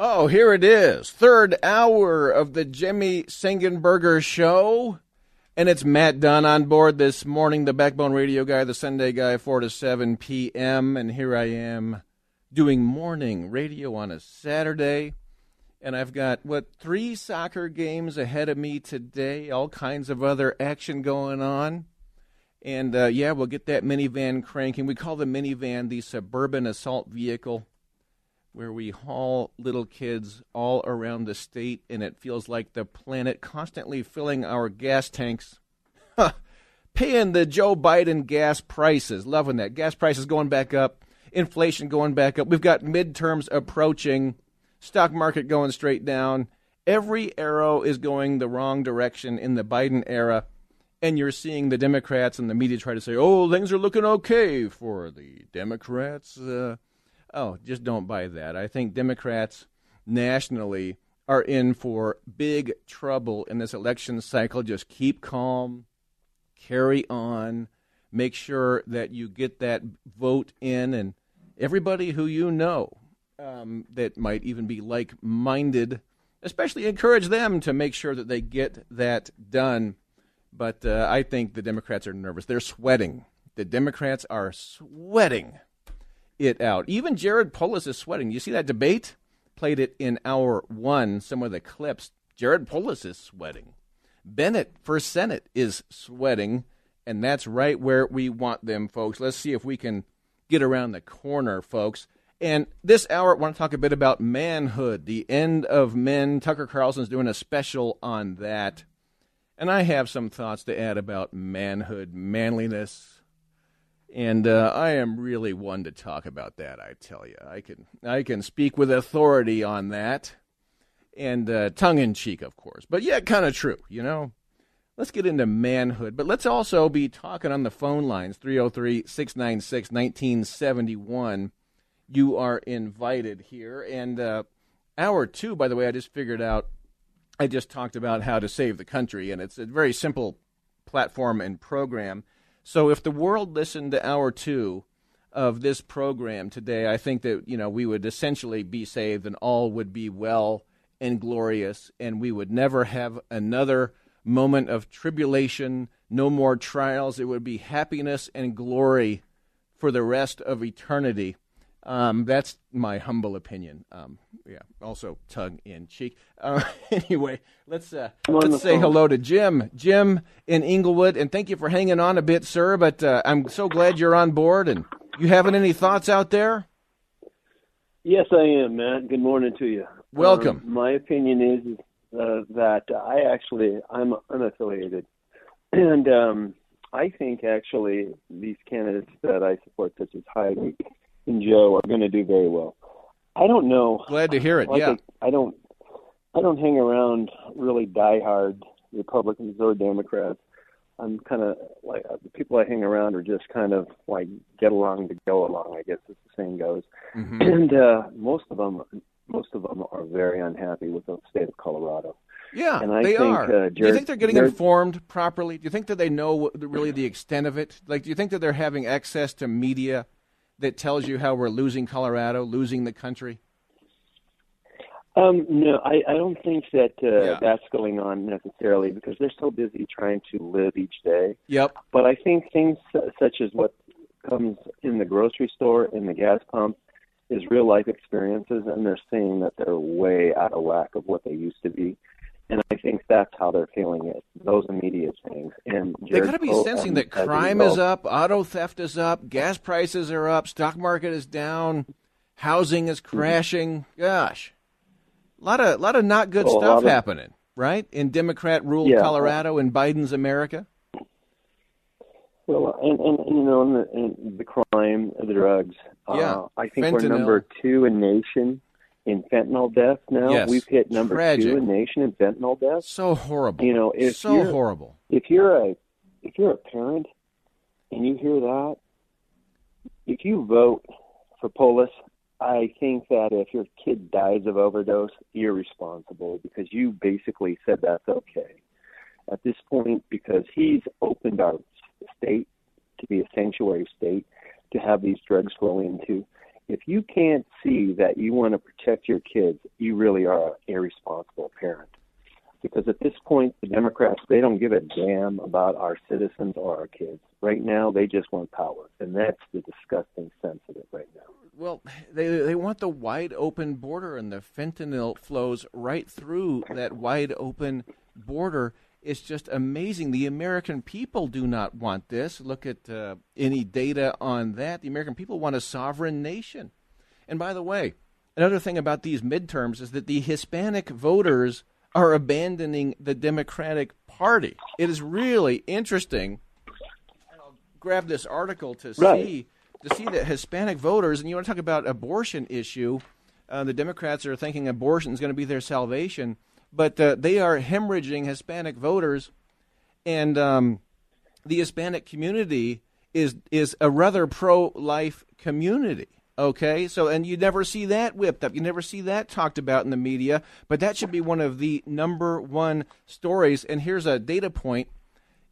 Oh, here it is. Third hour of the Jimmy Sengenberger show. And it's Matt Dunn on board this morning, the Backbone Radio guy, the Sunday guy, 4 to 7 p.m. And here I am doing morning radio on a Saturday. And I've got, what, three soccer games ahead of me today, all kinds of other action going on. And uh, yeah, we'll get that minivan cranking. We call the minivan the suburban assault vehicle where we haul little kids all around the state, and it feels like the planet constantly filling our gas tanks. Paying the Joe Biden gas prices. Loving that. Gas prices going back up, inflation going back up. We've got midterms approaching, stock market going straight down. Every arrow is going the wrong direction in the Biden era. And you're seeing the Democrats and the media try to say, oh, things are looking okay for the Democrats. Uh, Oh, just don't buy that. I think Democrats nationally are in for big trouble in this election cycle. Just keep calm, carry on, make sure that you get that vote in, and everybody who you know um, that might even be like minded, especially encourage them to make sure that they get that done. But uh, I think the Democrats are nervous. They're sweating. The Democrats are sweating it out. Even Jared Polis is sweating. You see that debate? Played it in hour one, some of the clips. Jared Polis is sweating. Bennet for Senate is sweating, and that's right where we want them, folks. Let's see if we can get around the corner, folks. And this hour, I want to talk a bit about manhood, the end of men. Tucker Carlson's doing a special on that. And I have some thoughts to add about manhood, manliness, and uh, I am really one to talk about that. I tell you, I can I can speak with authority on that, and uh, tongue in cheek, of course, but yeah, kind of true. You know, let's get into manhood, but let's also be talking on the phone lines 303-696-1971. You are invited here, and uh, hour two. By the way, I just figured out. I just talked about how to save the country, and it's a very simple platform and program so if the world listened to hour two of this program today, I think that you know we would essentially be saved, and all would be well and glorious, and we would never have another moment of tribulation, no more trials. It would be happiness and glory for the rest of eternity. Um, that's my humble opinion. Um, yeah, also tongue in cheek. Uh, anyway, let's uh, let's say phone. hello to Jim. Jim in Englewood, and thank you for hanging on a bit, sir. But uh, I'm so glad you're on board. And you having any thoughts out there? Yes, I am, Matt. Good morning to you. Welcome. Um, my opinion is uh, that I actually I'm unaffiliated, and um, I think actually these candidates that I support, such as Heidi and Joe are going to do very well. I don't know. Glad to hear it. Like yeah. I, I don't. I don't hang around really diehard Republicans or Democrats. I'm kind of like uh, the people I hang around are just kind of like get along to go along. I guess as the saying goes. Mm-hmm. And uh, most of them, most of them are very unhappy with the state of Colorado. Yeah, and I they think, are. Uh, Jared, do you think they're getting Jared, informed properly? Do you think that they know what, really the extent of it? Like, do you think that they're having access to media that tells you how we're losing Colorado, losing the country? Um, no, I, I don't think that uh, Yeah. that's going on necessarily because they're so busy trying to live each day. Yep. But I think things such as what comes in the grocery store, in the gas pump, is real life experiences, and they're seeing that they're way out of whack of what they used to be. And I think that's how they're feeling it. Those immediate things. And They Jared got to be sensing that crime is up, auto theft is up, gas prices are up, stock market is down, housing is crashing. Gosh, a lot of lot of not good Well, a stuff of- happening, right? In Democrat ruled Yeah. Colorado and Biden's America. Well, and, and, and you know, and the, and the crime, the drugs. Yeah. Uh, I think Fentanyl. we're number two in nation in fentanyl deaths now. Yes. We've hit number Tragic. two in the nation in fentanyl deaths. So horrible. You know, if so you're- horrible. If you're a if you're a parent and you hear that, if you vote for Polis, I think that if your kid dies of overdose, you're responsible because you basically said that's okay at this point because he's opened our state to be a sanctuary state to have these drugs flow into. If you can't see that you want to protect your kids, you really are an irresponsible parent. Because at this point, the Democrats, they don't give a damn about our citizens or our kids. Right now, they just want power. And that's the disgusting sense of it right now. Well, they they want the wide open border, and the fentanyl flows right through that wide open border. It's just amazing. The American people do not want this. Look at uh, any data on that. The American people want a sovereign nation. And by the way, another thing about these midterms is that the Hispanic voters are abandoning the Democratic Party. It is really interesting. And I'll grab this article to Right. see to see that Hispanic voters, and you want to talk about abortion issue. Uh, the Democrats are thinking abortion is going to be their salvation, but uh, they are hemorrhaging Hispanic voters, and um, the Hispanic community is is a rather pro-life community. Okay, so and you never see that whipped up. You never see that talked about in the media, but that should be one of the number one stories. And here's a data point: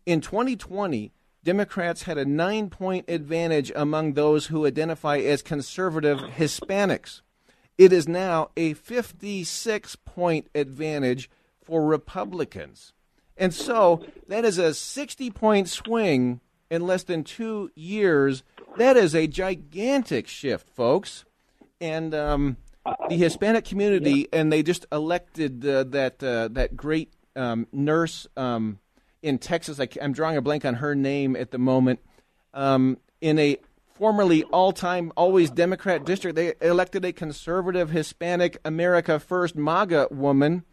in 2020, Democrats had a nine-point advantage among those who identify as conservative Hispanics. It is now a 56-point advantage for Republicans. And so that is a 60 point swing in less than two years. That is a gigantic shift, folks. And um, the Hispanic community, and they just elected uh, that uh, that great um, nurse um, in Texas. I, am drawing a blank on her name at the moment. Um, in a formerly all-time, always Democrat district, they elected a conservative Hispanic America First MAGA woman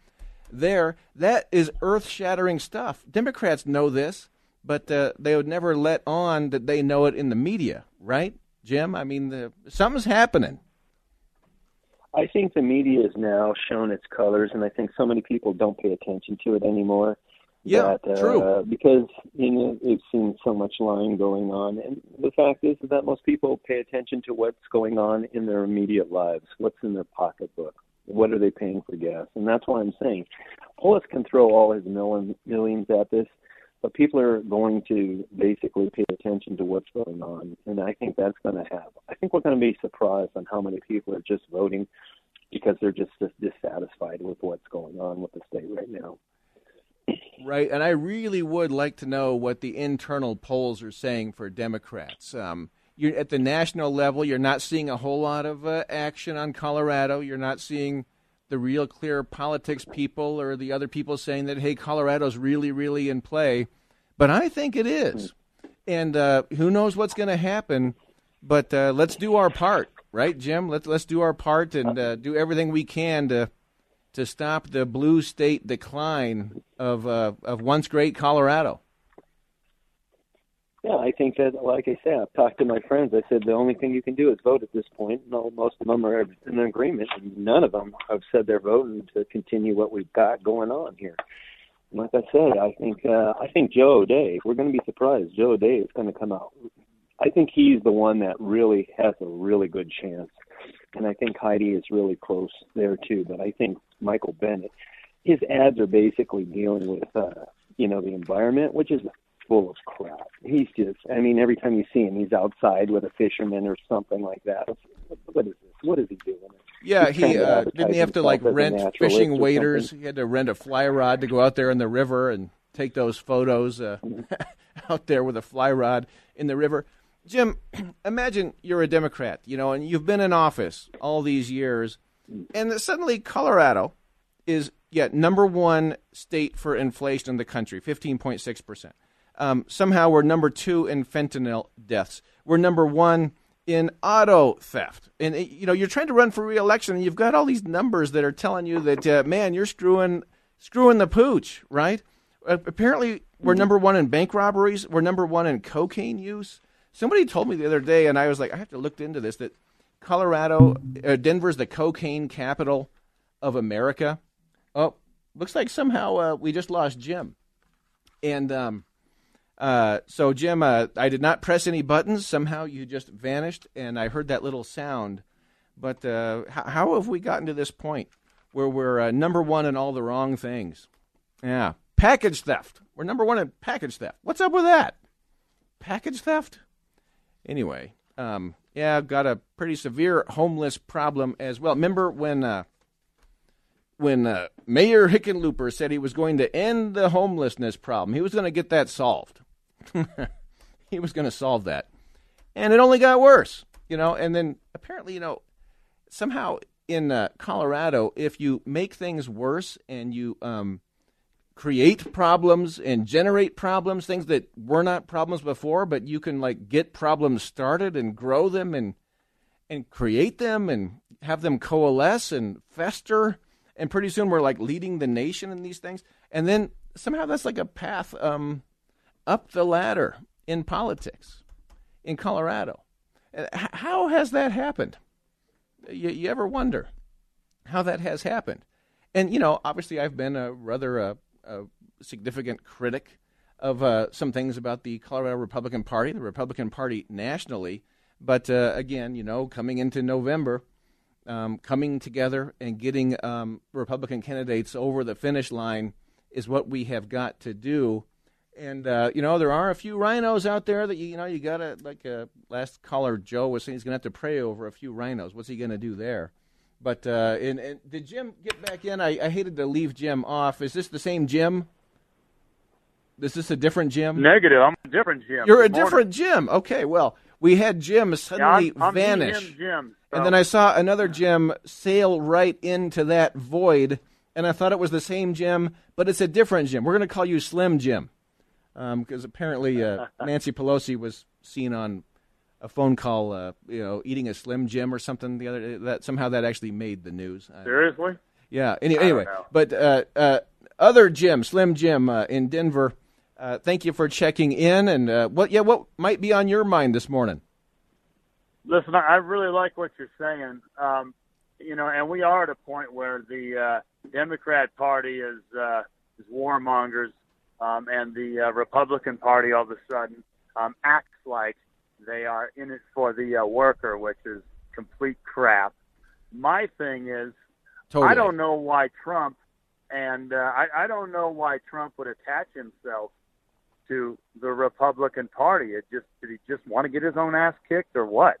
there. That is earth shattering stuff. Democrats know this, but uh, they would never let on that they know it in the media, right, Jim? I mean, the, something's happening. I think the media has now shown its colors, and I think so many people don't pay attention to it anymore. Yeah, that, uh, true. Because you know they've seen so much lying going on, and the fact is that most people pay attention to what's going on in their immediate lives, what's in their pocketbook, what are they paying for gas, and that's why I'm saying Polis can throw all his million, millions at this, but people are going to basically pay attention to what's going on, and I think that's going to have. I think we're going to be surprised on how many people are just voting because they're just dissatisfied with what's going on with the state right now. Right, and I really would like to know what the internal polls are saying for Democrats. Um, you're at the national level. You're not seeing a whole lot of uh, action on Colorado. You're not seeing the real clear politics people or the other people saying that hey, Colorado's really, really in play. But I think it is, and uh, who knows what's going to happen. But uh, let's do our part, right, Jim? Let's let's do our part and uh, do everything we can to to stop the blue state decline of uh, of once great Colorado. Yeah, I think that, like I said, I've talked to my friends. I said the only thing you can do is vote at this point. No, most of them are in agreement, and none of them have said they're voting to continue what we've got going on here. Like I said, I think uh, I think Joe O'Dea. We're going to be surprised. Joe O'Dea is going to come out. I think he's the one that really has a really good chance, and I think Heidi is really close there too. But I think Michael Bennet, his ads are basically dealing with uh, you know the environment, which is full of crap. He's just, I mean, every time you see him, he's outside with a fisherman or something like that. What is this? What is he doing? Yeah, He's he uh, didn't he have to like himself as a rent fishing waders? He had to rent a fly rod to go out there in the river and take those photos uh, out there with a fly rod in the river. Jim, imagine you're a Democrat, you know, and you've been in office all these years, and suddenly Colorado is yeah number one state for inflation in the country, fifteen point six percent. Um, somehow we're number two in fentanyl deaths. We're number one in auto theft. And uh, you know, you're trying to run for reelection, and you've got all these numbers that are telling you that uh, man, you're screwing screwing the pooch, right? Uh, apparently, we're number one in bank robberies. We're number one in cocaine use. Somebody told me the other day, and I was like, I have to look into this. That Colorado, uh, Denver's the cocaine capital of America. Oh, looks like somehow uh, we just lost Jim. And um, uh, so, Jim, uh, I did not press any buttons. Somehow you just vanished, and I heard that little sound. But uh, h- how have we gotten to this point where we're uh, number one in all the wrong things? Yeah. Package theft. We're number one in package theft. What's up with that? Package theft? Anyway, um, yeah, got a pretty severe homeless problem as well. Remember when uh, when uh, Mayor Hickenlooper said he was going to end the homelessness problem? He was going to get that solved. he was going to solve that, and it only got worse. You know, and then apparently, you know, somehow in uh, Colorado, if you make things worse and you um, create problems and generate problems, things that were not problems before, but you can like get problems started and grow them and and create them and have them coalesce and fester, and pretty soon we're like leading the nation in these things, and then somehow that's like a path um, up the ladder in politics in Colorado. How has that happened? You, you ever wonder how that has happened? And you know, obviously, I've been a rather uh, a significant critic of uh, some things about the Colorado Republican Party, the Republican Party nationally. But uh, again, you know, coming into November, um, coming together and getting um, Republican candidates over the finish line is what we have got to do. And uh, you know, there are a few rhinos out there that you, know you gotta like uh, last caller Joe was saying he's gonna have to pray over a few rhinos. What's he gonna do there? But uh, and, and did Jim get back in? I, I hated to leave Jim off. Is this the same Jim? Is this a different Jim? Negative. I'm a different Jim. You're a different Jim. Okay, well, we had Jim suddenly Yeah, I'm, I'm vanish. Jim, Jim. And then I saw another Jim sail right into that void, and I thought it was the same Jim, but it's a different Jim. We're going to call you Slim Jim, because apparently uh, Nancy Pelosi was seen on a phone call, uh, you know, eating a Slim Jim or something. The other that somehow that actually made the news. Seriously. yeah. Any, anyway, but uh, uh, other Jim, Slim Jim uh, in Denver. Uh, thank you for checking in, and uh, what? Yeah, what might be on your mind this morning? Listen, I I really like what you're saying. Um, you know, and we are at a point where the uh, Democrat Party is uh, is warmongers, um, and the uh, Republican Party all of a sudden um, acts like they are in it for the uh, worker, which is complete crap. My thing is, Totally. I don't know why Trump, and uh, I, I don't know why Trump would attach himself to the Republican Party. It just did he just want to get his own ass kicked or what?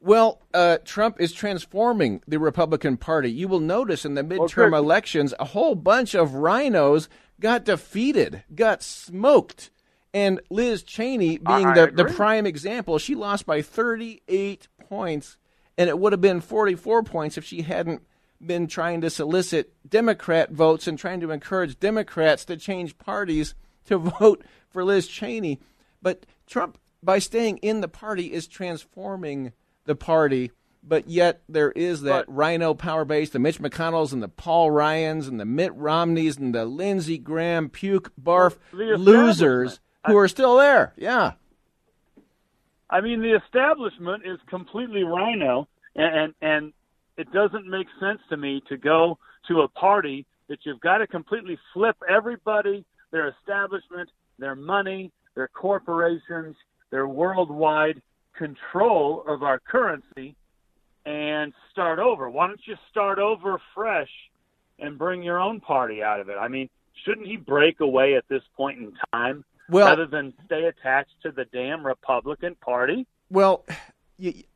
Well, uh, Trump is transforming the Republican Party. You will notice in the midterm elections, a whole bunch of rhinos got defeated, got smoked. And Liz Cheney, being I the, the agree. prime example, she lost by 38 points, and it would have been 44 points if she hadn't been trying to solicit Democrat votes and trying to encourage Democrats to change parties to vote for Liz Cheney. But Trump, by staying in the party, is transforming the party. But yet there is that But- Rhino power base, the Mitch McConnells and the Paul Ryans and the Mitt Romneys and the Lindsey Graham puke barf losers. Who are still there. Yeah. I mean, the establishment is completely rhino, and, and and it doesn't make sense to me to go to a party that you've got to completely flip everybody, their establishment, their money, their corporations, their worldwide control of our currency, and start over. Why don't you start over fresh and bring your own party out of it? I mean, shouldn't he break away at this point in time? Well- rather than stay attached to the damn Republican Party. Well,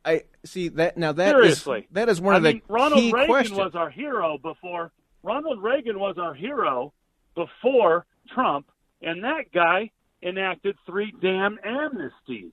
I see that now. That is Seriously, that is one I of the Ronald key Reagan questions. was our hero before. Ronald Reagan was our hero before Trump, and that guy enacted three damn amnesties.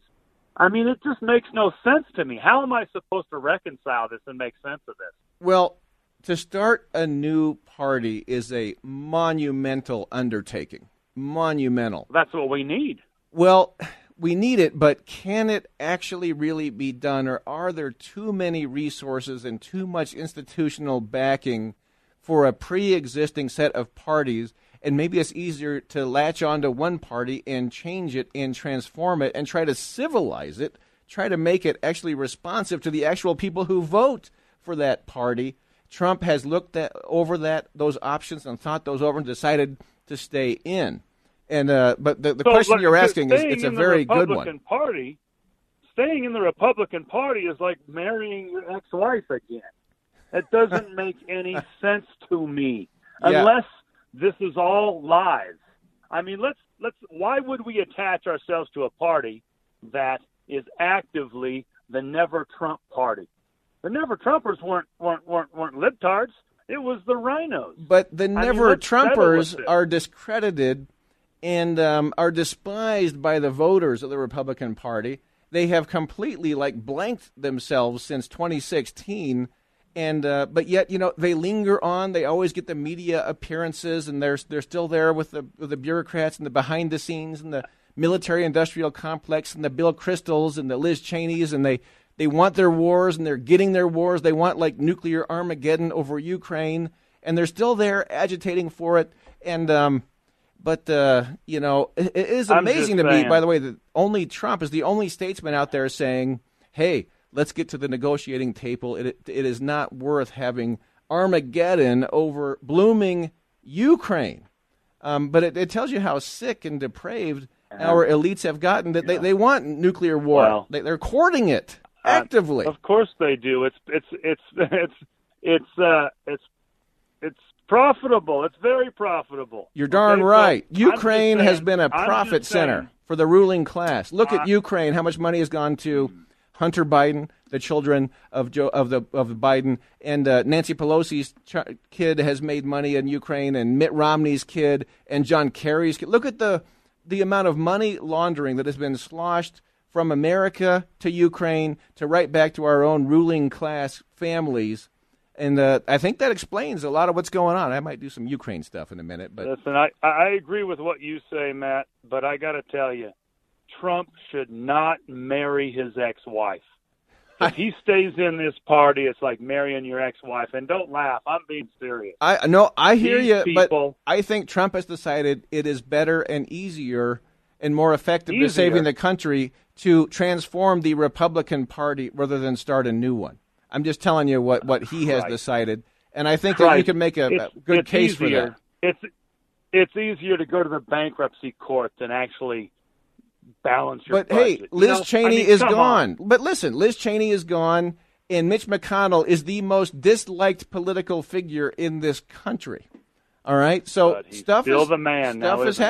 I mean, it just makes no sense to me. How am I supposed to reconcile this and make sense of this? Well, to start a new party is a monumental undertaking. Monumental. That's what we need. Well, we need it, but can it actually really be done, or are there too many resources and too much institutional backing for a pre existing set of parties? And maybe it's easier to latch onto one party and change it and transform it and try to civilize it try to make it actually responsive to the actual people who vote for that party. Trump has looked over that those options and thought those over and decided to stay in. And uh, but the, the So, question like, you're asking is it's a very good Republican one. Party, staying in the Republican Party is like marrying your ex-wife again. It doesn't make any sense to me Yeah. unless this is all lies. I mean, let's let's. Why would we attach ourselves to a party that is actively the Never Trump Party? The Never Trumpers weren't weren't weren't, weren't libtards. It was the rhinos. But the I mean, never Trumpers are discredited and um, are despised by the voters of the Republican Party. They have completely like blanked themselves since 2016, and uh, but yet you know they linger on. They always get the media appearances, and they're they're still there with the with the bureaucrats and the behind the scenes and the military industrial complex and the Bill Kristols and the Liz Cheneys, and they they want their wars and they're getting their wars. They want like nuclear Armageddon over Ukraine, and they're still there agitating for it. And um, but uh, you know, it, it is amazing to me. By the way, that only Trump is the only statesman out there saying, "Hey, let's get to the negotiating table. It it is not worth having Armageddon over blooming Ukraine." Um, but it, it tells you how sick and depraved our elites have gotten that they, they want nuclear war. Well, they, they're courting it actively. Of course they do. It's it's it's it's it's uh it's it's profitable. It's very profitable. You're darn Okay, right. Ukraine has been a profit just saying, center for the ruling class. Look at Uh, Ukraine, how much money has gone to Hunter Biden, the children of Joe of the of Biden, and uh, Nancy Pelosi's ch- kid has made money in Ukraine, and Mitt Romney's kid, and John Kerry's kid. Look at the the amount of money laundering that has been sloshed from America to Ukraine to right back to our own ruling class families. And uh, I think that explains a lot of what's going on. I might do some Ukraine stuff in a minute, but Listen, I I agree with what you say, Matt, but I got to tell you, Trump should not marry his ex-wife. If he stays in this party, it's like marrying your ex-wife. And don't laugh, I'm being serious. I no, I hear These you, but I think Trump has decided it is better and easier and more effective to Easier. saving the country to transform the Republican Party rather than start a new one. I'm just telling you what, what he has Christ. decided, and I think that you can make a, a good case easier. for that. It's it's easier to go to the bankruptcy court than actually balance your But budget. hey, You Liz know, I Cheney mean, is gone. on. But listen, Liz Cheney is gone, and Mitch McConnell is the most disliked political figure in this country. All right, so stuff still is the man Stuff now, is isn't he?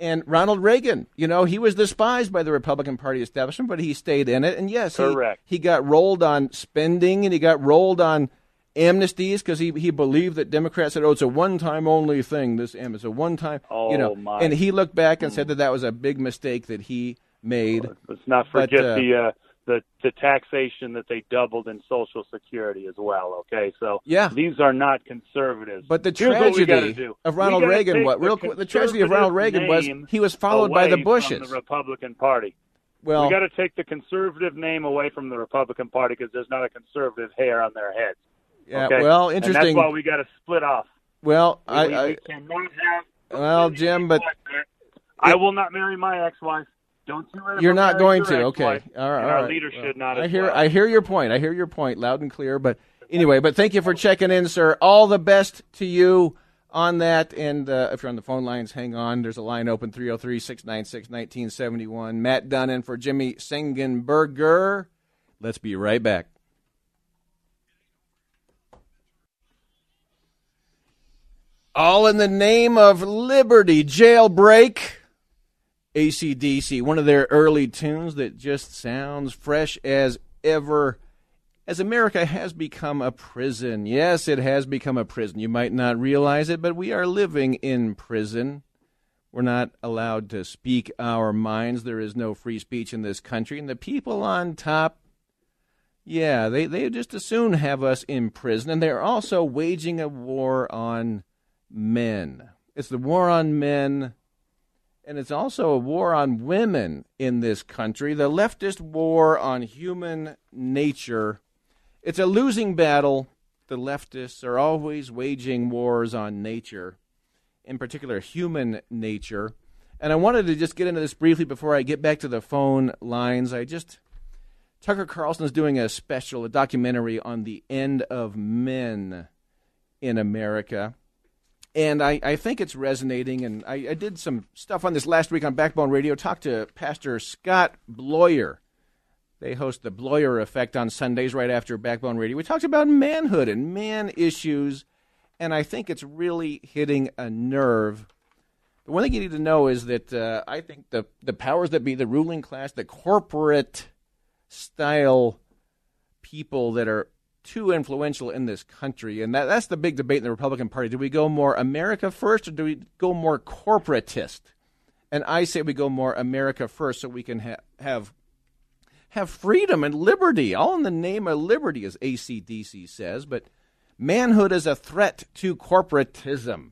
And Ronald Reagan, you know, he was despised by the Republican Party establishment, but he stayed in it. And yes, he, Correct. he got rolled on spending and he got rolled on amnesties because he, he believed that Democrats said, oh, it's a one time only thing, this am it's a one time, you know. Oh, my. And he looked back and said that that was a big mistake that he made. Let's not But, forget uh, the uh, the the taxation that they doubled in Social Security as well. Okay, so Yeah. these are not conservatives. But the Here's what we gotta tragedy of Ronald Reagan, what the real quick, the tragedy of Ronald Reagan was he was followed by the Bushes. The Republican Party. well, we got to take the conservative name away from the Republican Party because there's not a conservative hair on their heads. yeah, okay? well, And interesting. that's why we got to split off. well, We, I, we, I cannot have. well, Jim, but I will not marry my ex-wife. Don't you You're not going to. Okay. All right. and our right. leader Well, should not. I hear. well. I hear your point. I hear your point loud and clear. But anyway, but thank you for checking in, sir. All the best to you on that. And uh, if you're on the phone lines, hang on. There's a line open 303 696 1971. Matt Dunn in for Jimmy Sengenberger. Let's be right back. All in the name of liberty. Jailbreak. ACDC, one of their early tunes that just sounds fresh as ever. As America has become a prison. Yes, it has become a prison. You might not realize it, but we are living in prison. We're not allowed to speak our minds. There is no free speech in this country. And the people on top, yeah, they, they just as soon have us in prison. And they're also waging a war on men. It's the war on men and it's also a war on women in this country, the leftist war on human nature. It's a losing battle. The leftists are always waging wars on nature, in particular human nature. And I wanted to just get into this briefly before I get back to the phone lines. I just Tucker Carlson is doing a special, a documentary on the end of men in America. And I, I think it's resonating. And I, I did some stuff on this last week on Backbone Radio. Talked to Pastor Scott Bloyer. They host the Bloyer Effect on Sundays right after Backbone Radio. We talked about manhood and man issues. And I think it's really hitting a nerve. The one thing you need to know is that uh, I think the, the powers that be, the ruling class, the corporate style people that are too influential in this country. And that, that's the big debate in the Republican Party. Do we go more America first or do we go more corporatist? And I say we go more America first so we can ha- have have freedom and liberty, all in the name of liberty, as ACDC says. But manhood is a threat to corporatism.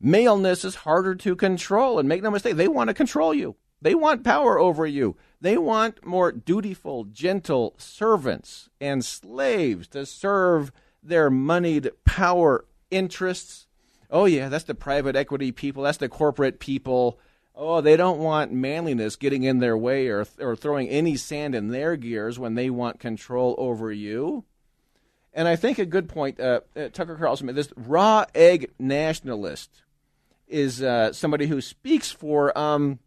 Maleness is harder to control. And make no mistake, they want to control you. They want power over you. They want more dutiful, gentle servants and slaves to serve their moneyed power interests. Oh, yeah, that's the private equity people, that's the corporate people. Oh, they don't want manliness getting in their way or, or throwing any sand in their gears when they want control over you. And I think a good point, uh, uh, Tucker Carlson, this raw egg nationalist is uh, somebody who speaks for um,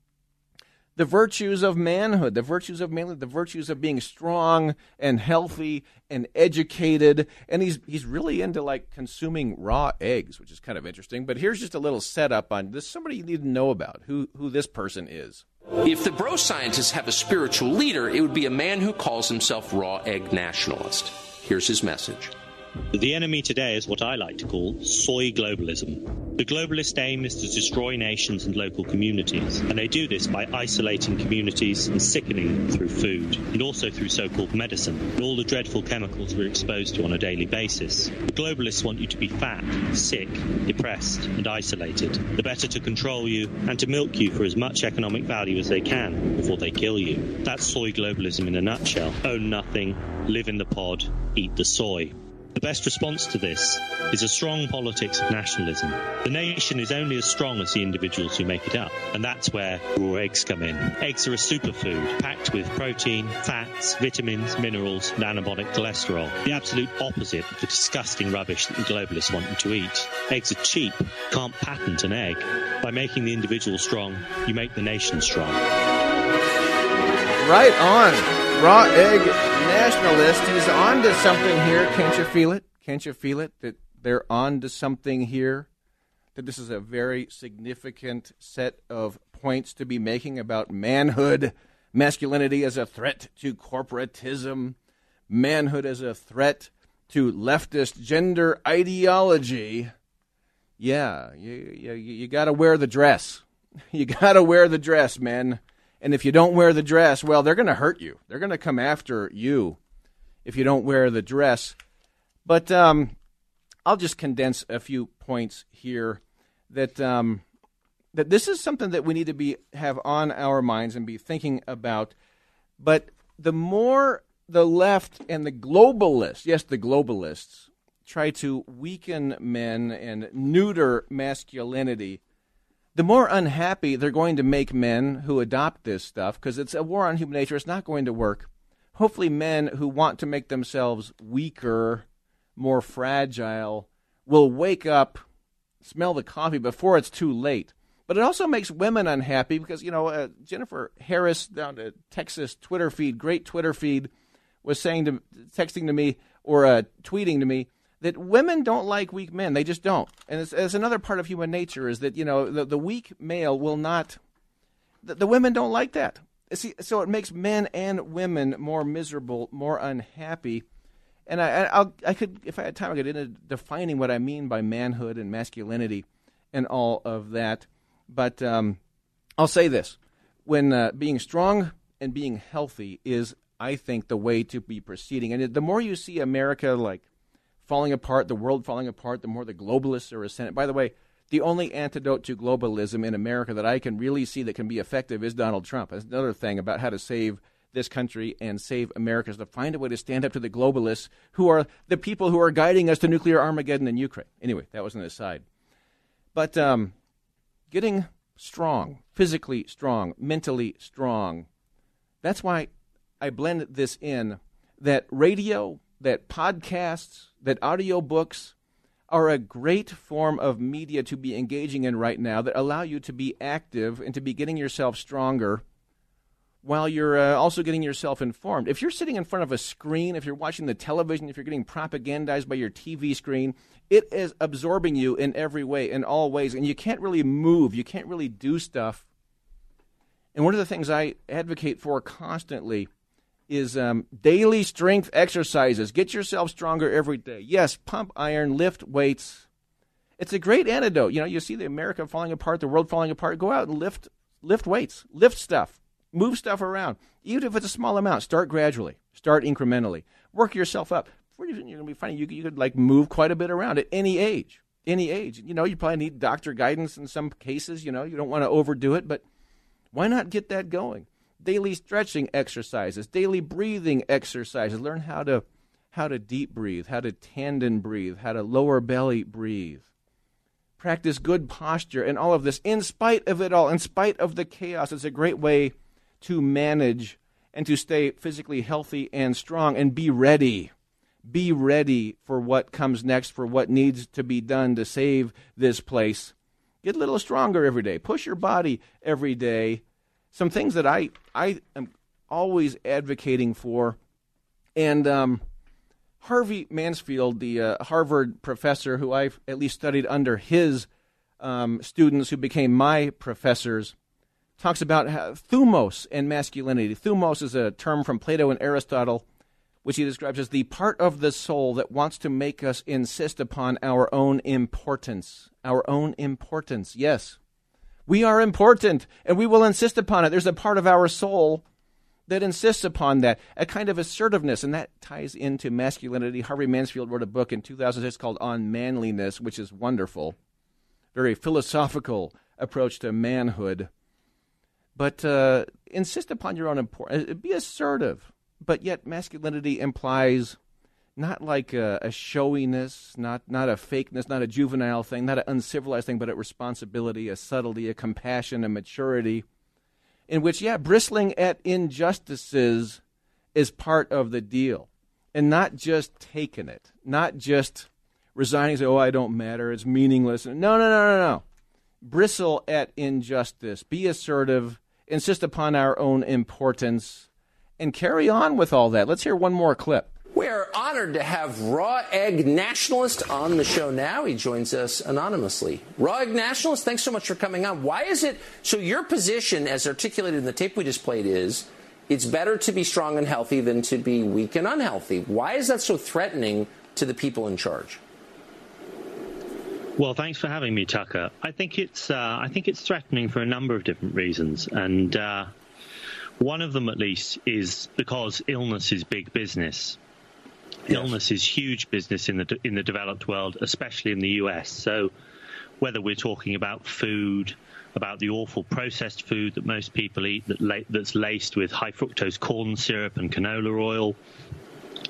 the virtues of manhood, the virtues of manhood, the virtues of being strong and healthy and educated. And he's he's really into like consuming raw eggs, which is kind of interesting. But here's just a little setup on this somebody you need to know about who who this person is. If the bro scientists have a spiritual leader, it would be a man who calls himself raw egg nationalist. Here's his message. The enemy today is what I like to call soy globalism. The globalist aim is to destroy nations and local communities, and they do this by isolating communities and sickening them through food, and also through so-called medicine, and all the dreadful chemicals we're exposed to on a daily basis. The globalists want you to be fat, sick, depressed, and isolated. The better to control you and to milk you for as much economic value as they can before they kill you. That's soy globalism in a nutshell. Own nothing, live in the pod, eat the soy. The best response to this is a strong politics of nationalism. The nation is only as strong as the individuals who make it up, and that's where raw eggs come in. Eggs are a superfood, packed with protein, fats, vitamins, minerals, and anabolic cholesterol. The absolute opposite of the disgusting rubbish that the globalists want you to eat. Eggs are cheap, can't patent an egg. By making the individual strong, you make the nation strong. Right on. Raw egg nationalist. He's on to something here. Can't you feel it? Can't you feel it? That they're on to something here? That this is a very significant set of points to be making about manhood, masculinity as a threat to corporatism, manhood as a threat to leftist gender ideology. Yeah, you, you, you got to wear the dress. You got to wear the dress, men. And if you don't wear the dress, well, they're going to hurt you. They're going to come after you if you don't wear the dress. But um, I'll just condense a few points here that um, that this is something that we need to be have on our minds and be thinking about. But the more the left and the globalists, yes, the globalists, try to weaken men and neuter masculinity, the more unhappy they're going to make men who adopt this stuff because it's a war on human nature. It's not going to work. Hopefully, men who want to make themselves weaker, more fragile, will wake up, smell the coffee before it's too late. But it also makes women unhappy because, you know, uh, Jennifer Harris down to Texas Twitter feed, great Twitter feed, was saying to, texting to me or uh, tweeting to me that women don't like weak men. They just don't. And it's, it's another part of human nature is that, you know, the, the weak male will not, the, the women don't like that. See, so it makes men and women more miserable, more unhappy. And I, I'll, I could, if I had time, I could get into defining what I mean by manhood and masculinity and all of that. But um, I'll say this: when uh, being strong and being healthy is, I think, the way to be proceeding. And the more you see America like falling apart, the world falling apart, the more the globalists are ascendant. By the way, the only antidote to globalism in America that I can really see that can be effective is Donald Trump. That's another thing about how to save this country and save America is to find a way to stand up to the globalists who are the people who are guiding us to nuclear Armageddon in Ukraine. Anyway, that was an aside. But um, getting strong, physically strong, mentally strong. That's why I blend this in that radio, that podcasts, that audiobooks are a great form of media to be engaging in right now that allow you to be active and to be getting yourself stronger while you're uh, also getting yourself informed. If you're sitting in front of a screen, if you're watching the television, if you're getting propagandized by your TV screen, it is absorbing you in every way, in all ways, and you can't really move. You can't really do stuff. And one of the things I advocate for constantly is um, daily strength exercises. Get yourself stronger every day. Yes, pump iron, lift weights. It's a great antidote. You know, you see the America falling apart, the world falling apart. Go out and lift, lift weights, lift stuff, move stuff around. Even if it's a small amount, start gradually, start incrementally, work yourself up. You're going to be finding you, you could like move quite a bit around at any age. Any age. You know, you probably need doctor guidance in some cases. You know, you don't want to overdo it, but why not get that going? Daily stretching exercises, daily breathing exercises. Learn how to how to deep breathe, how to tandem breathe, how to lower belly breathe. Practice good posture and all of this in spite of it all, in spite of the chaos. It's a great way to manage and to stay physically healthy and strong and be ready. Be ready for what comes next, for what needs to be done to save this place. Get a little stronger every day. Push your body every day some things that I I am always advocating for, and um, Harvey Mansfield, the uh, Harvard professor who I've at least studied under his um, students who became my professors, talks about thumos and masculinity. Thumos is a term from Plato and Aristotle, which he describes as the part of the soul that wants to make us insist upon our own importance. Our own importance, yes. We are important and we will insist upon it. There's a part of our soul that insists upon that, a kind of assertiveness, and that ties into masculinity. Harvey Mansfield wrote a book in 2006 called On Manliness, which is wonderful. Very philosophical approach to manhood. But uh, insist upon your own importance. Uh, be assertive, but yet masculinity implies not like a, a, showiness, not not a fakeness, not a juvenile thing, not an uncivilized thing, but a responsibility, a subtlety, a compassion, a maturity, in which, yeah, bristling at injustices is part of the deal, and not just taking it, not just resigning, say, "Oh, I don't matter, it's meaningless." No, no, no, no, no. Bristle at injustice, be assertive, insist upon our own importance, and carry on with all that. Let's hear one more clip. We're honored to have Raw Egg Nationalist on the show now. He joins us anonymously. Raw Egg Nationalist, thanks so much for coming on. Why is it so? Your position, as articulated in the tape we just played, is it's better to be strong and healthy than to be weak and unhealthy. Why is that so threatening to the people in charge? Well, thanks for having me, Tucker. I think it's uh, I think it's threatening for a number of different reasons, and uh, one of them, at least, is because illness is big business. Illness is huge business in the in the developed world, especially in the US. So, whether we're talking about food, about the awful processed food that most people eat that that's laced with high fructose corn syrup and canola oil,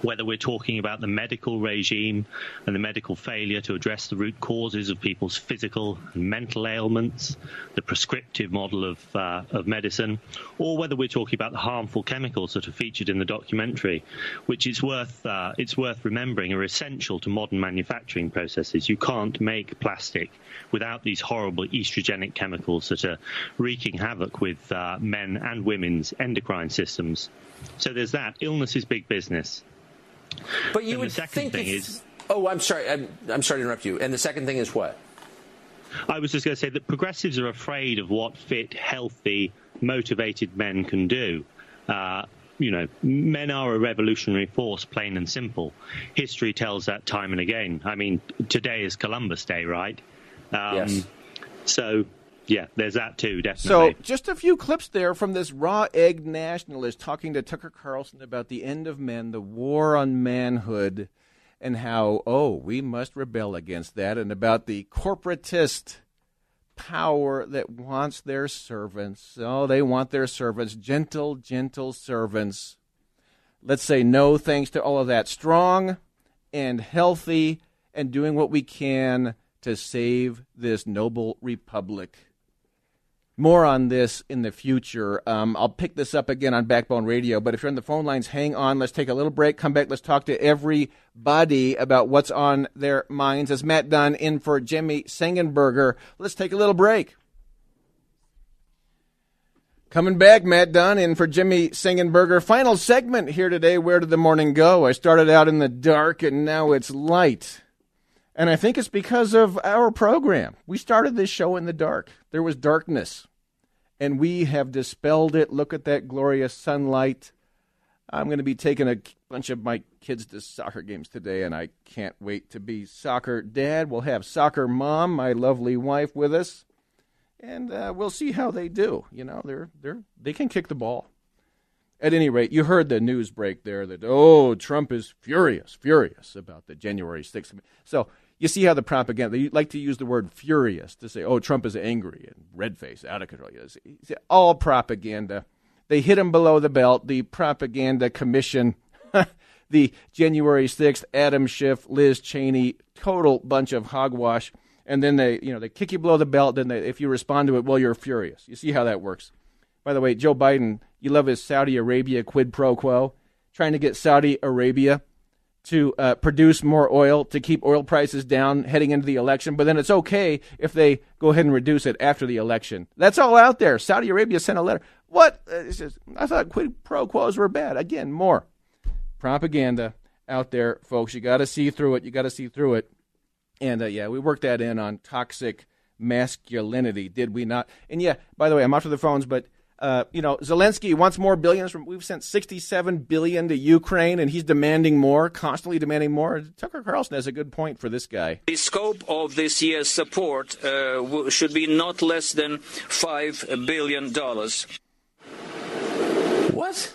whether we're talking about the medical regime and the medical failure to address the root causes of people's physical and mental ailments, the prescriptive model of, uh, of medicine, or whether we're talking about the harmful chemicals that are featured in the documentary, which it's worth, uh, it's worth remembering are essential to modern manufacturing processes. You can't make plastic without these horrible estrogenic chemicals that are wreaking havoc with uh, men and women's endocrine systems. So there's that. Illness is big business. But you and would think thing is. Oh, I'm sorry. I'm, I'm sorry to interrupt you. And the second thing is what? I was just going to say that progressives are afraid of what fit, healthy, motivated men can do. Uh, you know, men are a revolutionary force, plain and simple. History tells that time and again. I mean, today is Columbus Day, right? Um, yes. So yeah, there's that too, definitely. So, just a few clips there from this raw egg nationalist talking to Tucker Carlson about the end of men, the war on manhood, and how, oh, we must rebel against that, and about the corporatist power that wants their servants. Oh, they want their servants, gentle, gentle servants. Let's say no thanks to all of that. Strong and healthy and doing what we can to save this noble republic More on this in the future. Um, I'll pick this up again on Backbone Radio. But if you're on the phone lines, hang on. Let's take a little break. Come back. Let's talk to everybody about what's on their minds. As Matt Dunn in for Jimmy Sengenberger. Let's take a little break. Coming back, Matt Dunn in for Jimmy Sengenberger. Final segment here today. Where did the morning go? I started out in the dark and now it's light. And I think it's because of our program. We started this show in the dark. There was darkness and we have dispelled it. Look at that glorious sunlight. I'm going to be taking a bunch of my kids to soccer games today, and I can't wait to be soccer dad. We'll have soccer mom, my lovely wife, with us, and uh, we'll see how they do. You know, they're they're they can kick the ball. At any rate, you heard the news break there that oh, Trump is furious, furious about the January 6th. So you see how the propaganda, they like to use the word furious to say, oh, Trump is angry and red faced, out of control. It's all propaganda. They hit him below the belt. The propaganda commission, the January 6th, Adam Schiff, Liz Cheney, total bunch of hogwash. And then they, you know, they kick you below the belt. Then they, if you respond to it, well, you're furious. You see how that works. By the way, Joe Biden, you love his Saudi Arabia quid pro quo, trying to get Saudi Arabia to uh, produce more oil to keep oil prices down heading into the election, but then it's okay if they go ahead and reduce it after the election. That's all out there. Saudi Arabia sent a letter. What? Uh, just, I thought quid pro quos were bad. Again, more propaganda out there, folks. You got to see through it. You got to see through it. And uh, yeah, we worked that in on toxic masculinity, did we not? And yeah, by the way, I'm off to the phones, but uh, you know, Zelensky wants more billions from. We've sent 67 billion to Ukraine, and he's demanding more, constantly demanding more. Tucker Carlson has a good point for this guy. The scope of this year's support uh, should be not less than five billion dollars. What?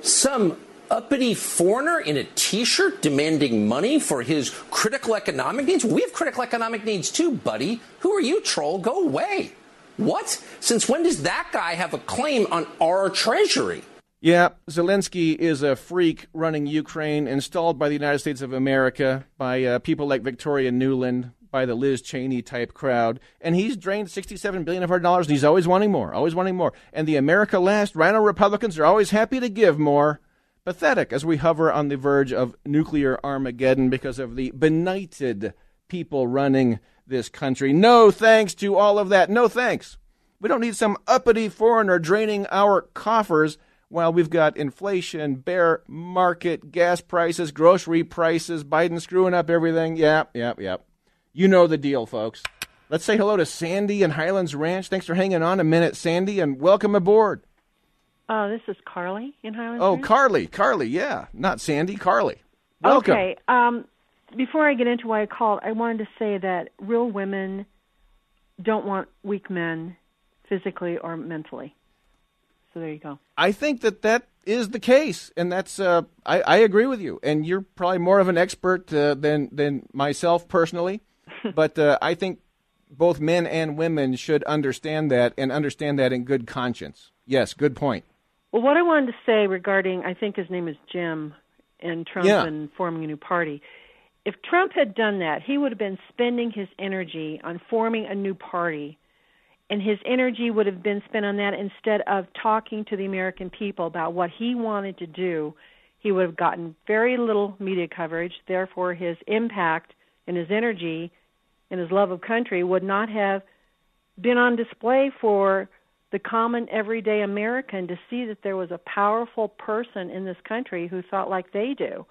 Some uppity foreigner in a T-shirt demanding money for his critical economic needs? We have critical economic needs too, buddy. Who are you, troll? Go away. What? Since when does that guy have a claim on our treasury? Yeah, Zelensky is a freak running Ukraine, installed by the United States of America, by uh, people like Victoria Nuland, by the Liz Cheney type crowd, and he's drained 67 billion of our dollars, and he's always wanting more, always wanting more. And the America Last RINO Republicans are always happy to give more. Pathetic as we hover on the verge of nuclear Armageddon because of the benighted people running this country. No thanks to all of that. No thanks. We don't need some uppity foreigner draining our coffers while we've got inflation, bear market, gas prices, grocery prices, Biden screwing up everything. Yep, yep, yep. You know the deal, folks. Let's say hello to Sandy and Highlands Ranch. Thanks for hanging on a minute, Sandy, and welcome aboard. Uh, this is Carly in Highlands. Oh, Ranch. Carly, Carly, yeah, not Sandy, Carly. Welcome. Okay. Um, before I get into why I called, I wanted to say that real women don't want weak men physically or mentally. So there you go. I think that that is the case, and that's uh, I, I agree with you. And you're probably more of an expert uh, than than myself personally, but uh, I think both men and women should understand that and understand that in good conscience. Yes, good point. Well, what I wanted to say regarding, I think his name is Jim, and Trump Yeah. and forming a new party. If Trump had done that, he would have been spending his energy on forming a new party, and his energy would have been spent on that instead of talking to the American people about what he wanted to do. He would have gotten very little media coverage, therefore, his impact and his energy and his love of country would not have been on display for the common everyday American to see that there was a powerful person in this country who thought like they do.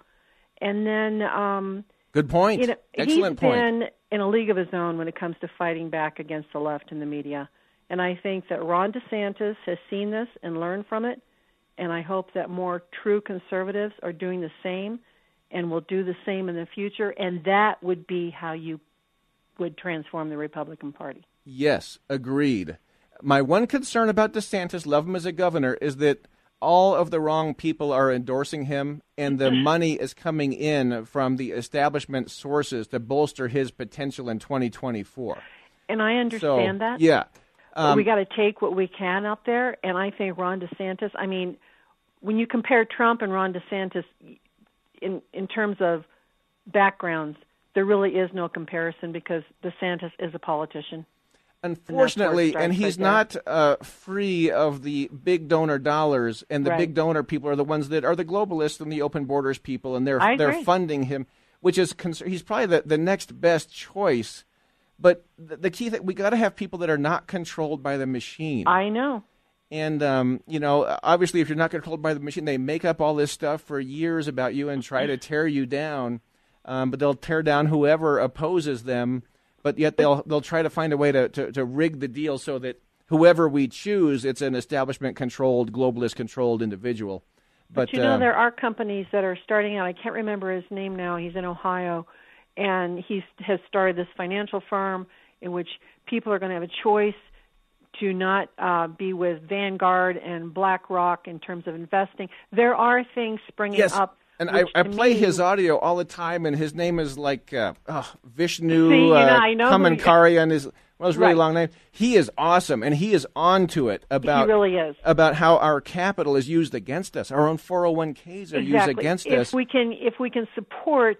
And then um Good point. you know, Excellent he's point. been in a league of his own when it comes to fighting back against the left and the media. And I think that Ron DeSantis has seen this and learned from it. And I hope that more true conservatives are doing the same and will do the same in the future. And that would be how you would transform the Republican Party. Yes, agreed. My one concern about DeSantis, love him as a governor, is that all of the wrong people are endorsing him, and the money is coming in from the establishment sources to bolster his potential in 2024. And I So, understand that. yeah. Um, we got to take what we can out there, and I think Ron DeSantis. I mean, when you compare Trump and Ron DeSantis in in terms of backgrounds, there really is no comparison because DeSantis is a politician. Unfortunately, and, and he's right not uh, free of the big donor dollars, and the right. big donor people are the ones that are the globalists and the open borders people, and they're they're funding him, which is cons- he's probably the, the next best choice. But the, the key thing we got to have people that are not controlled by the machine. I know. And um, you know, obviously, if you're not controlled by the machine, they make up all this stuff for years about you and try to tear you down. Um, but they'll tear down whoever opposes them. But yet they'll they'll try to find a way to, to, to rig the deal so that whoever we choose, it's an establishment controlled, globalist controlled individual. But, But you know, uh, there are companies that are starting out. I can't remember his name now. He's in Ohio, and he has started this financial firm in which people are going to have a choice to not uh, be with Vanguard and BlackRock in terms of investing. There are things springing yes. up. And I, I play me- his audio all the time, and his name is like uh, oh, Vishnu See, you uh, know Kamankari, and his well, his really Right. long name. He is awesome, and he is on to it about he really is. about how our capital is used against us. Our own 401ks are used against if us. we can, if we can support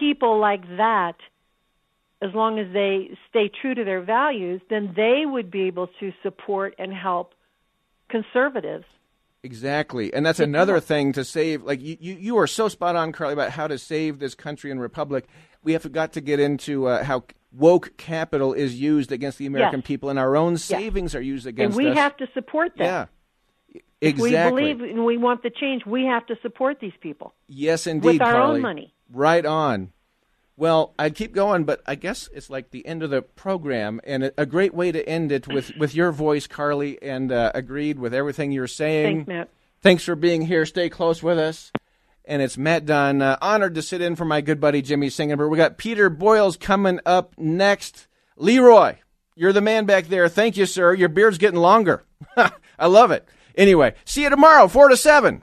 people like that, as long as they stay true to their values, then they would be able to support and help conservatives. Exactly, and that's another thing to save. Like you, you, you are so spot on, Carly, about how to save this country and republic. We have got to get into uh, how woke capital is used against the American Yes. people, and our own savings are used against us. And we us. have to support them. yeah, If exactly. we believe and we want the change, we have to support these people. Yes, indeed, With our own money. Right on. Well, I'd keep going, but I guess it's like the end of the program, and a, a great way to end it with, with your voice, Carly, and uh, agreed with everything you're saying. Thanks, Matt. Thanks for being here. Stay close with us. And it's Matt Dunn. Uh, honored to sit in for my good buddy Jimmy Sengenberger. We got Peter Boyles coming up next. Leroy, you're the man back there. Thank you, sir. Your beard's getting longer. I love it. Anyway, see you tomorrow, 4 to 7.